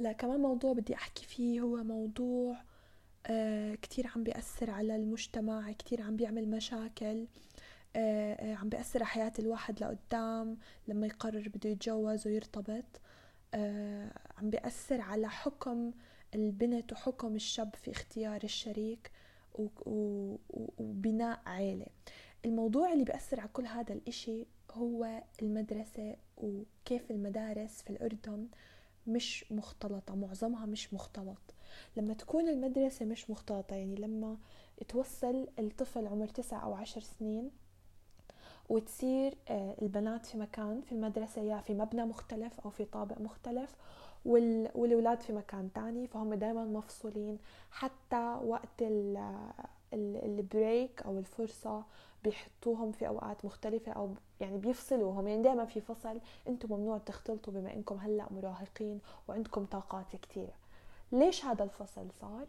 هلا كمان موضوع بدي أحكي فيه هو موضوع آه كتير عم بيأثر على المجتمع كتير عم بيعمل مشاكل آه آه عم بيأثر على حياة الواحد لقدام لما يقرر بده يتجوز ويرتبط. آه عم بيأثر على حكم البنت وحكم الشاب في اختيار الشريك وبناء عيلة. الموضوع اللي بيأثر على كل هذا الإشي هو المدرسة وكيف المدارس في الأردن مش مختلطة معظمها مش مختلط. لما تكون المدرسة مش مختلطة يعني لما توصل الطفل عمر تسع أو عشر سنين وتصير آه، البنات في مكان في المدرسة يا في مبنى مختلف أو في طابق مختلف والولاد في مكان تاني فهم دائما مفصولين. حتى وقت البريك أو الفرصة بيحطوهم في أوقات مختلفة أو يعني بيفصلوهم. يعني دائما في فصل أنتم ممنوع تختلطوا بما إنكم هلأ مراهقين وعندكم طاقات كثيره ليش هذا الفصل صار؟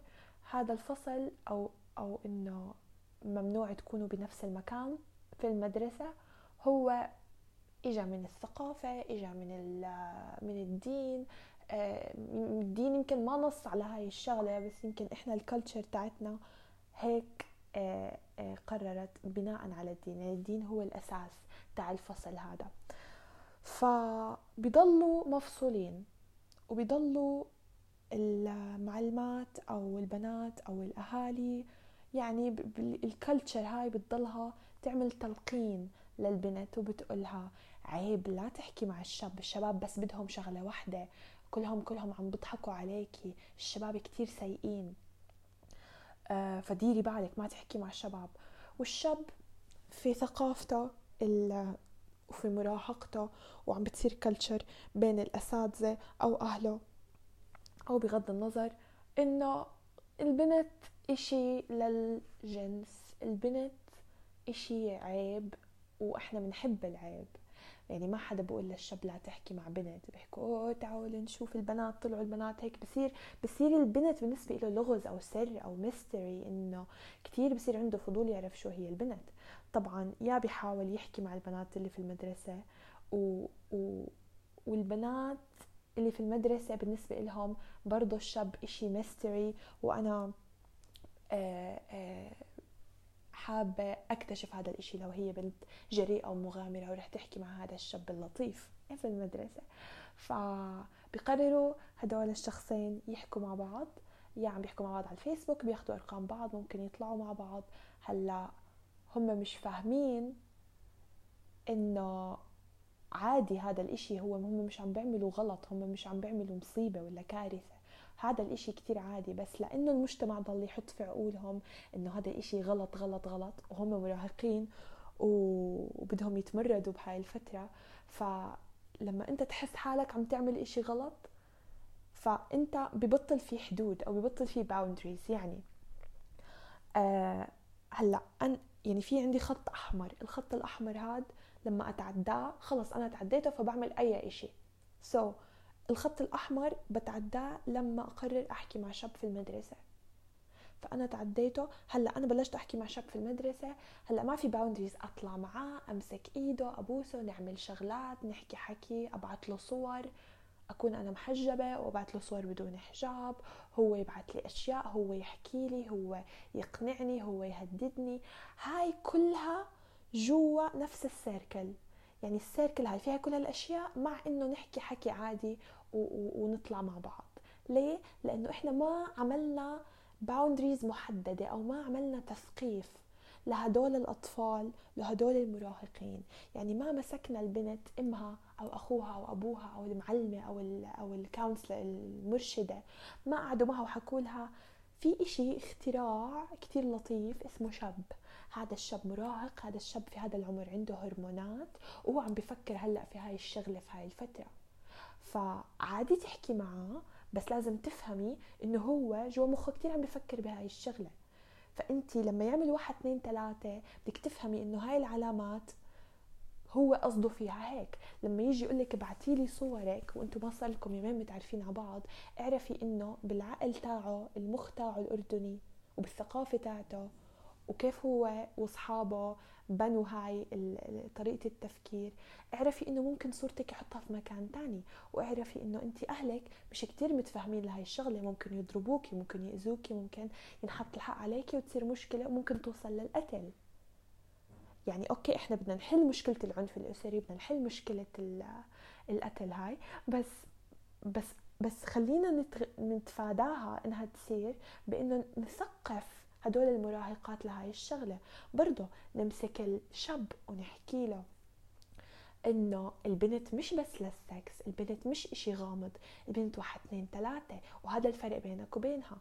هذا الفصل أو أو إنه ممنوع تكونوا بنفس المكان في المدرسة هو اجى من الثقافة اجى من من الدين. آه، الدين يمكن ما نص على هاي الشغلة بس يمكن إحنا الكالتشر تاعتنا هيك آه، آه، قررت بناء على الدين. يعني الدين هو الأساس تاع الفصل هذا. فبيضلوا مفصولين وبيضلوا المعلمات أو البنات أو الأهالي يعني الكلتشر هاي بتضلها تعمل تلقين للبنت وبتقولها عيب لا تحكي مع الشاب الشباب بس بدهم شغلة واحدة كلهم كلهم عم بيضحكوا عليكي الشباب كتير سيئين. فديري بالك ما تحكي مع الشباب. والشاب في ثقافته وفي مراهقته وعم بتصير كلتشر بين الأساتذة أو أهله أو بغض النظر إنه البنت إشي للجنس البنت إشي عيب وإحنا بنحب العيب. يعني ما حدا بقول للشاب لا تحكي مع بنت بيحكوا أوه تعالوا نشوف البنات طلعوا البنات هيك. بصير بصير البنت بالنسبة له لغز أو سر أو mystery إنه كثير بصير عنده فضول يعرف شو هي البنت. طبعا يا بيحاول يحكي مع البنات اللي في المدرسة و... و... والبنات اللي في المدرسة بالنسبة لهم برضو الشاب إشي mystery. وأنا آآ آآ حابة أكتشف هذا الإشي لو هي بنت جريئة ومغامرة ورح تحكي مع هذا الشاب اللطيف في المدرسة. فبقرروا هدول الشخصين يحكوا مع بعض. يا عم بيحكوا مع بعض على الفيسبوك بياخدوا أرقام بعض ممكن يطلعوا مع بعض. هلأ هم مش فاهمين إنه عادي هذا الإشي هو هم مش عم بيعملوا غلط هم مش عم بيعملوا مصيبة ولا كارثة. هذا الإشي كتير عادي بس لإنه المجتمع ضل يحط في عقولهم إنه هذا الاشي غلط غلط غلط وهم مراهقين وبدهم يتمردوا بهاي الفترة. فلما أنت تحس حالك عم تعمل إشي غلط فأنت ببطل في حدود أو ببطل في boundaries يعني آه هلأ أن يعني في عندي خط أحمر. الخط الأحمر هاد لما أتعداه خلص أنا تعديته فبعمل أي إشي. so, الخط الأحمر بتعداه لما أقرر أحكي مع شاب في المدرسة. فأنا تعديته هلأ أنا بلشت أحكي مع شاب في المدرسة هلأ ما في boundaries أطلع معاه أمسك إيده أبوسه نعمل شغلات نحكي حكي أبعت له صور. أكون أنا محجبة وأبعت له صور بدون حجاب. هو يبعت لي أشياء هو يحكي لي هو يقنعني هو يهددني. هاي كلها جوا نفس ال circle يعني ال circle هاي فيها كل هالأشياء مع إنه نحكي حكي عادي ونطلع مع بعض. ليه؟ لأنه إحنا ما عملنا boundaries محددة أو ما عملنا تثقيف لهدول الأطفال لهدول المراهقين. يعني ما مسكنا البنت إمها أو أخوها أو أبوها أو المعلمة أو ال أو ال counselor المرشدة. ما قعدوا معها وحكوا لها في إشي اختراع كتير لطيف اسمه شاب. هذا الشاب مراهق هذا الشاب في هذا العمر عنده هرمونات وهو عم بفكر هلأ في هاي الشغلة في هاي الفترة. فعادي تحكي معه بس لازم تفهمي إنه هو جوا مخه كثير عم بفكر بهاي الشغلة. فانت لما يعمل واحد اثنين ثلاثة بدك تفهمي إنه هاي العلامات هو قصده فيها هيك. لما يجي يقول لك ابعتي لي صورك وأنتم ما صار لكم يومين متعرفين على بعض اعرفي إنه بالعقل تاعه المخ تاعه الأردني وبالثقافة تاعته وكيف هو واصحابه بنوا هاي طريقة التفكير. اعرفي إنه ممكن صورتك يحطها في مكان تاني واعرفي إنه أنت أهلك مش كتير متفاهمين لهي الشغلة. ممكن يضربوكي ممكن يأذوكي ممكن ينحط الحق عليكي وتصير مشكلة وممكن توصل للقتل. يعني أوكي إحنا بدنا نحل مشكلة العنف الأسري بدنا نحل مشكلة القتل هاي بس بس بس خلينا نتفاداها إنها تصير بإنه نثقف هدول المراهقات لهاي الشغلة. برضه نمسك الشاب ونحكي له إنه البنت مش بس للسكس البنت مش إشي غامض البنت واحد اثنين ثلاثة وهذا الفرق بينك وبينها.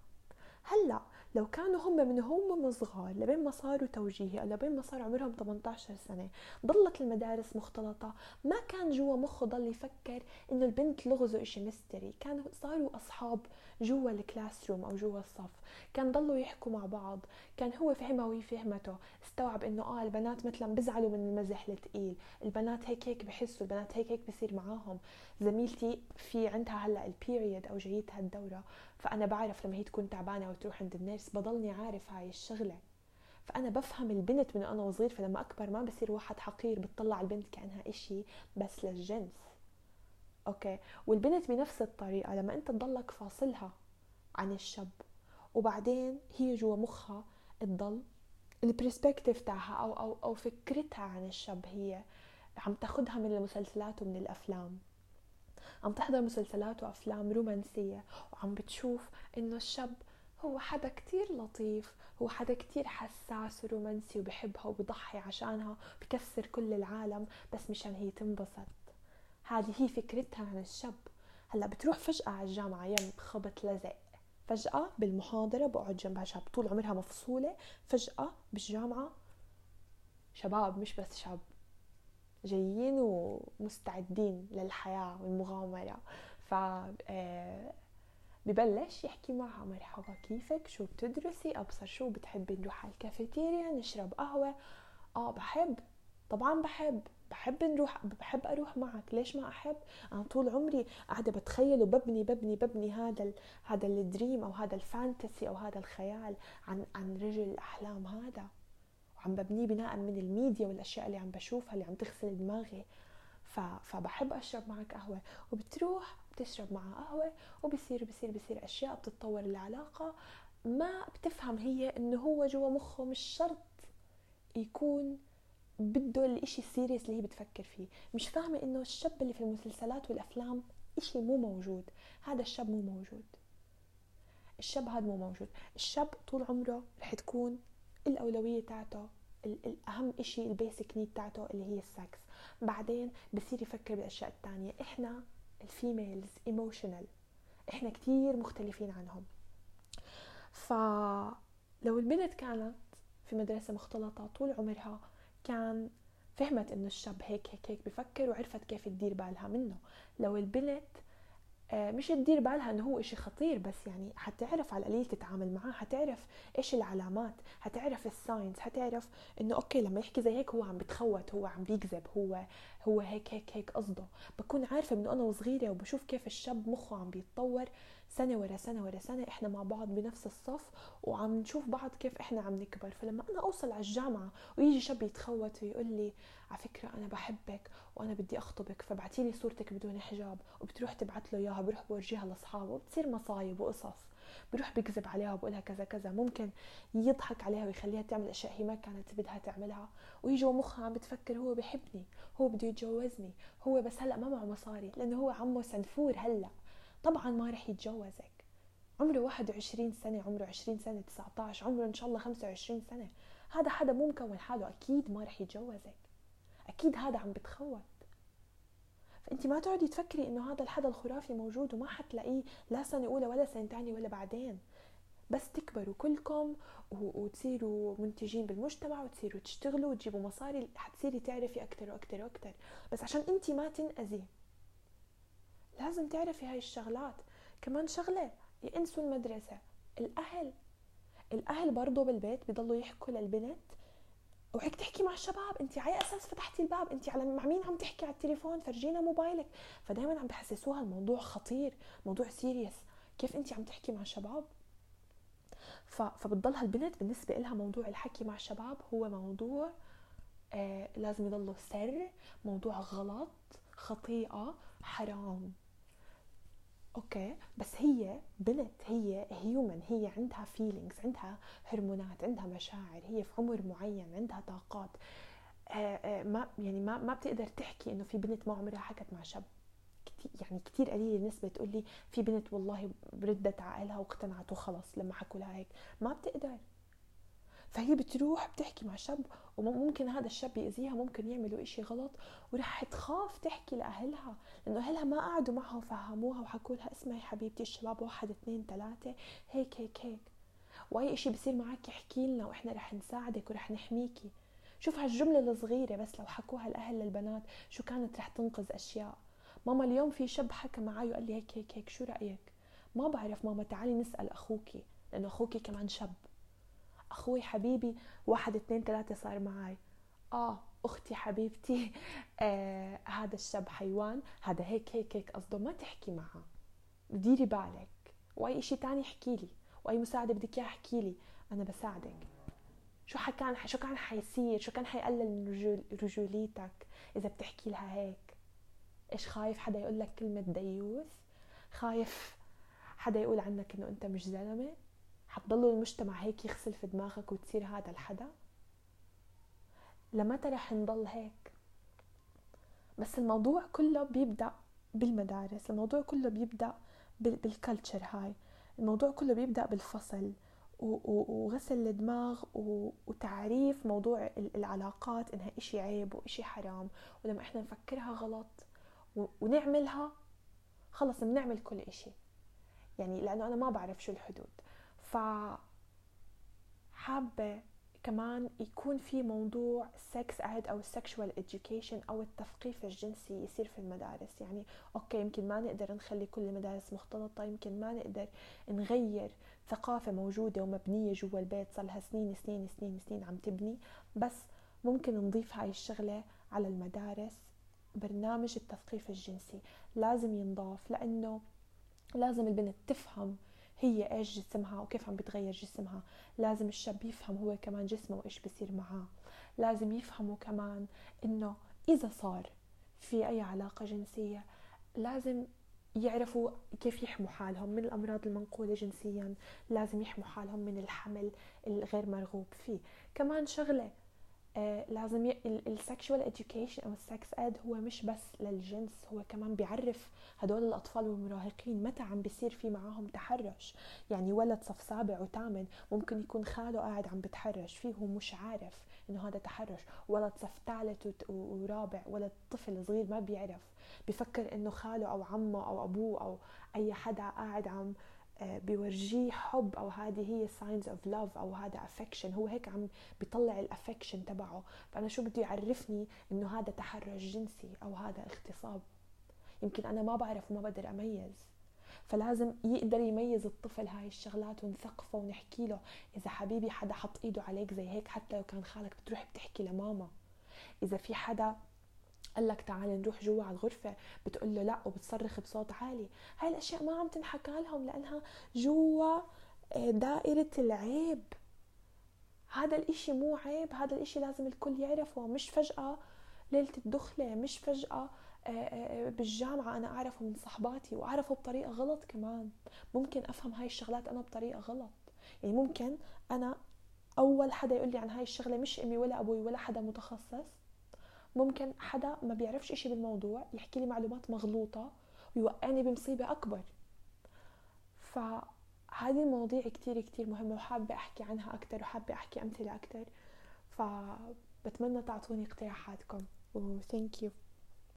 هلأ لو كانوا هم من هم صغار لبين ما صاروا توجيهي أو لبين ما صار عمرهم 18 سنة ضلت المدارس مختلطة ما كان جوا مخه ضل يفكر إنه البنت لغزه إشي mystery كانوا صاروا أصحاب جوا ال classroom أو جوا الصف. كان ضلوا يحكوا مع بعض. كان هو فهمها وهي فهمته. استوعب إنه آه البنات مثلا بزعلوا من المزح الثقيل البنات هيك هيك بحسوا البنات هيك هيك بصير معاهم. زميلتي في عندها هلأ ال period أو جايتها الدورة. فأنا بعرف لما هي تكون تعبانة وتروح عند ال nurse بضلني عارف هاي الشغلة. فأنا بفهم البنت من أنا وصغير فلما أكبر ما بصير واحد حقير بتطلع البنت كأنها إشي بس للجنس. okay؟ والبنت بنفس الطريقة لما أنت تضلك فاصلها عن الشاب وبعدين هي جوا مخها تضل ال perspective تاعها أو أو أو فكرتها عن الشاب هي عم تاخدها من المسلسلات ومن الأفلام. عم تحضر مسلسلات وأفلام رومانسية وعم بتشوف إنه الشاب هو حدا كتير لطيف هو حدا كتير حساس ورومانسي وبحبها وبضحي عشانها بكسر كل العالم بس مشان هي تنبسط. هذه هي فكرتها عن الشاب. هلأ بتروح فجأة على الجامعة يم خبط لزق. فجأة بالمحاضرة بقعد جنبها شاب طول عمرها مفصولة. فجأة بالجامعة شباب مش بس شاب. جايين ومستعدين للحياة والمغامرة. ف آه، ببلش يحكي معها مرحبا كيفك؟ شو بتدرسي؟ أبصر شو بتحبي؟ نروح على الكافيتيريا نشرب قهوة. آه بحب طبعا بحب بحب نروح بحب أروح معك. ليش ما أحب؟ أنا طول عمري قاعدة بتخيل وببني ببني ببني هذا ال هذا ال dream أو هذا ال fantasy أو هذا الخيال عن عن رجل الاحلام هذا. وعم ببنيه بناء من الميديا والأشياء اللي عم بشوفها اللي عم تغسل دماغي. فبحب أشرب معك قهوة. وبتروح بتشرب معها قهوة وبصير بصير بصير أشياء بتتطور العلاقة. ما بتفهم هي إنه هو جوا مخه مش شرط يكون بده الإشي ال serious اللي هي بتفكر فيه. مش فاهمة إنه الشاب اللي في المسلسلات والأفلام إشي مو موجود. هذا الشاب مو موجود. الشاب هذا مو موجود. الشاب طول عمره رح تكون الأولوية تاعته الأهم إشي ال basic need تاعته اللي هي السكس. بعدين بصير يفكر بالأشياء التانية إحنا ال females emotional إحنا كتير مختلفين عنهم. فلو البنت كانت في مدرسة مختلطة طول عمرها كان فهمت إنه الشاب هيك هيك هيك بفكر وعرفت كيف تدير بالها منه. لو البنت مش تدير بالها إنه هو إشي خطير بس يعني حتعرف على القليل تتعامل معاه حتعرف إيش العلامات حتعرف ال signs حتعرف إنه okay لما يحكي زي هيك هو عم بتخوت هو عم بيكذب هو هو هيك هيك هيك قصده. بكون عارفة من أنا وصغيرة وبشوف كيف الشاب مخه عم بيتطور. سنة ورا سنة ورا سنة إحنا مع بعض بنفس الصف وعم نشوف بعض كيف إحنا عم نكبر. فلما أنا أوصل على الجامعة ويجي شاب يتخوت ويقول لي على فكرة أنا بحبك وأنا بدي أخطبك فبعتي لي صورتك بدون حجاب وبتروح تبعت له إياها بروح بورجيها لأصحابه وبتصير مصايب وقصص. بروح بكذب عليها وبقولها كذا كذا. ممكن يضحك عليها ويخليها تعمل أشياء هي ما كانت بدها تعملها. ويجي مخها عم بتفكر هو بحبني هو بده يتجوزني هو بس هلأ ما معه مصاري لأنه هو عمه سنفور هلأ. طبعا ما رح يتجوزك. عمره 21 سنة عمره 20 سنة 19 عمره إن شاء الله 25 سنة. هذا حدا مو مكون حاله أكيد ما رح يتجوزك. أكيد هذا عم بتخوت. فأنت ما تقعدي تفكري إنه هذا الحدا الخرافي موجود وما حتلاقيه لا سنة أولى ولا سنة ثانية ولا بعدين. بس تكبروا كلكم وتصيروا منتجين بالمجتمع وتصيروا تشتغلوا وتجيبوا مصاري حتصيري تعرفي أكتر وأكتر وأكتر. بس عشان أنت ما تنأذي لازم تعرفي هاي الشغلات. كمان شغلة ينسوا المدرسة. الأهل الأهل برضو بالبيت بضلوا يحكوا للبنت. وهيك تحكي مع الشباب. انت على أساس فتحتي الباب. انت على مع مين عم تحكي على التليفون؟ فرجينا موبايلك. فدائما عم بحسسوها الموضوع خطير موضوع serious كيف انت عم تحكي مع الشباب؟ فبتضلها البنت بالنسبة لها موضوع الحكي مع الشباب هو موضوع آه لازم يضلوا سر موضوع غلط خطيئة حرام. okay بس هي بنت هي human هي عندها feelings عندها هرمونات عندها مشاعر هي في عمر معين عندها طاقات. آه آه ما يعني ما ما بتقدر تحكي إنه في بنت ما عمرها حكت مع شاب. يعني كثير قليلة النسبة تقول لي في بنت والله ردت عقلها واقتنعت وخلص لما حكوا لها هيك. ما بتقدر. فهي بتروح بتحكي مع شاب وممكن هذا الشاب يأذيها ممكن يعملوا إشي غلط ورح تخاف تحكي لأهلها لأنه أهلها ما قعدوا معها وفهموها وحكوا لها اسمعي حبيبتي الشباب واحد اثنين ثلاثة هيك هيك هيك. وأي إشي بصير معك احكي لنا وإحنا رح نساعدك ورح نحميكي. شوف هالجملة الصغيرة بس لو حكوها الأهل للبنات شو كانت رح تنقذ أشياء. ماما اليوم في شاب حكى معي وقال لي هيك هيك هيك شو رأيك؟ ما بعرف ماما تعالي نسأل أخوكي لأنه أخوكي كمان شاب. أخوي حبيبي واحد اثنين ثلاثة صار معي آه أختي حبيبتي آه هذا الشاب حيوان هذا هيك هيك هيك قصده ما تحكي معها. ديري بالك. وأي إشي تاني احكي لي. وأي مساعدة بدك إياها احكي لي. أنا بساعدك. شو حكان شو كان حيصير؟ شو كان حيقلل من رجول رجوليتك؟ إذا بتحكي لها هيك. إيش خايف حدا يقول لك كلمة ديوث؟ خايف حدا يقول عنك إنه أنت مش زلمة؟ حتضلوا المجتمع هيك يغسل في دماغك وتصير هذا الحدا؟ لمتى رح نضل هيك؟ بس الموضوع كله بيبدأ بالمدارس الموضوع كله بيبدأ بالكالتشر هاي الموضوع كله بيبدأ بالفصل وغسل الدماغ وتعريف موضوع العلاقات إنها إشي عيب وإشي حرام ولما إحنا نفكرها غلط ونعملها خلص بنعمل كل إشي. يعني لأنه أنا ما بعرف شو الحدود. ف حابة كمان يكون في موضوع سكس اد أو sexual education أو التثقيف الجنسي يصير في المدارس. يعني أوكي يمكن ما نقدر نخلي كل المدارس مختلطة يمكن ما نقدر نغير ثقافة موجودة ومبنية جوا البيت صار لها سنين سنين سنين سنين عم تبني. بس ممكن نضيف هاي الشغلة على المدارس برنامج التثقيف الجنسي. لازم ينضاف لأنه لازم البنت تفهم هي إيش جسمها وكيف عم بتغير جسمها. لازم الشاب يفهم هو كمان جسمه وإيش بصير معاه. لازم يفهموا كمان إنه إذا صار في أي علاقة جنسية لازم يعرفوا كيف يحموا حالهم من الأمراض المنقولة جنسيا. لازم يحموا حالهم من الحمل الغير مرغوب فيه. كمان شغلة آه لازم ال sexual education أو ال sex ed هو مش بس للجنس هو كمان بيعرف هدول الأطفال والمراهقين متى عم بيصير في معاهم تحرش. يعني ولد صف سابع وثامن ممكن يكون خاله قاعد عم بتحرش فيه هو مش عارف إنه هذا تحرش. ولد صف ثالث ورابع ولد طفل صغير ما بيعرف بفكر إنه خاله أو عمه أو أبوه أو أي حدا قاعد عم بيورجيه حب أو هذه هي signs of love أو هذا affection. هو هيك عم بيطلع الافكشن تبعه. فأنا شو بده يعرفني؟ إنه هذا تحرش جنسي أو هذا اغتصاب. يمكن أنا ما بعرف وما بقدر أميز. فلازم يقدر يميز الطفل هاي الشغلات ونثقفه ونحكي له. إذا حبيبي حدا حط إيده عليك زي هيك حتى لو كان خالك بتروح بتحكي لماما. إذا في حدا قال لك تعال نروح جوا على الغرفة. بتقول له لا وبتصرخ بصوت عالي. هاي الأشياء ما عم تنحكى لهم لأنها جوا آه، دائرة العيب. هذا الإشي مو عيب هذا الإشي لازم الكل يعرفه. مش فجأة ليلة الدخلة مش فجأة آه، آه، بالجامعة أنا أعرفه من صحباتي وأعرفه بطريقة غلط كمان. ممكن أفهم هاي الشغلات أنا بطريقة غلط. يعني ممكن أنا أول حدا يقول لي عن هاي الشغلة مش أمي ولا أبوي ولا حدا متخصص. ممكن حدا ما بيعرفش إشي بالموضوع يحكي لي معلومات مغلوطة ويوقعني بمصيبة أكبر. فهذه المواضيع كتير كتير مهمة وحابة أحكي عنها أكتر وحابة أحكي أمثلة أكتر. فبتمنى تعطوني اقتراحاتكم. و thank you.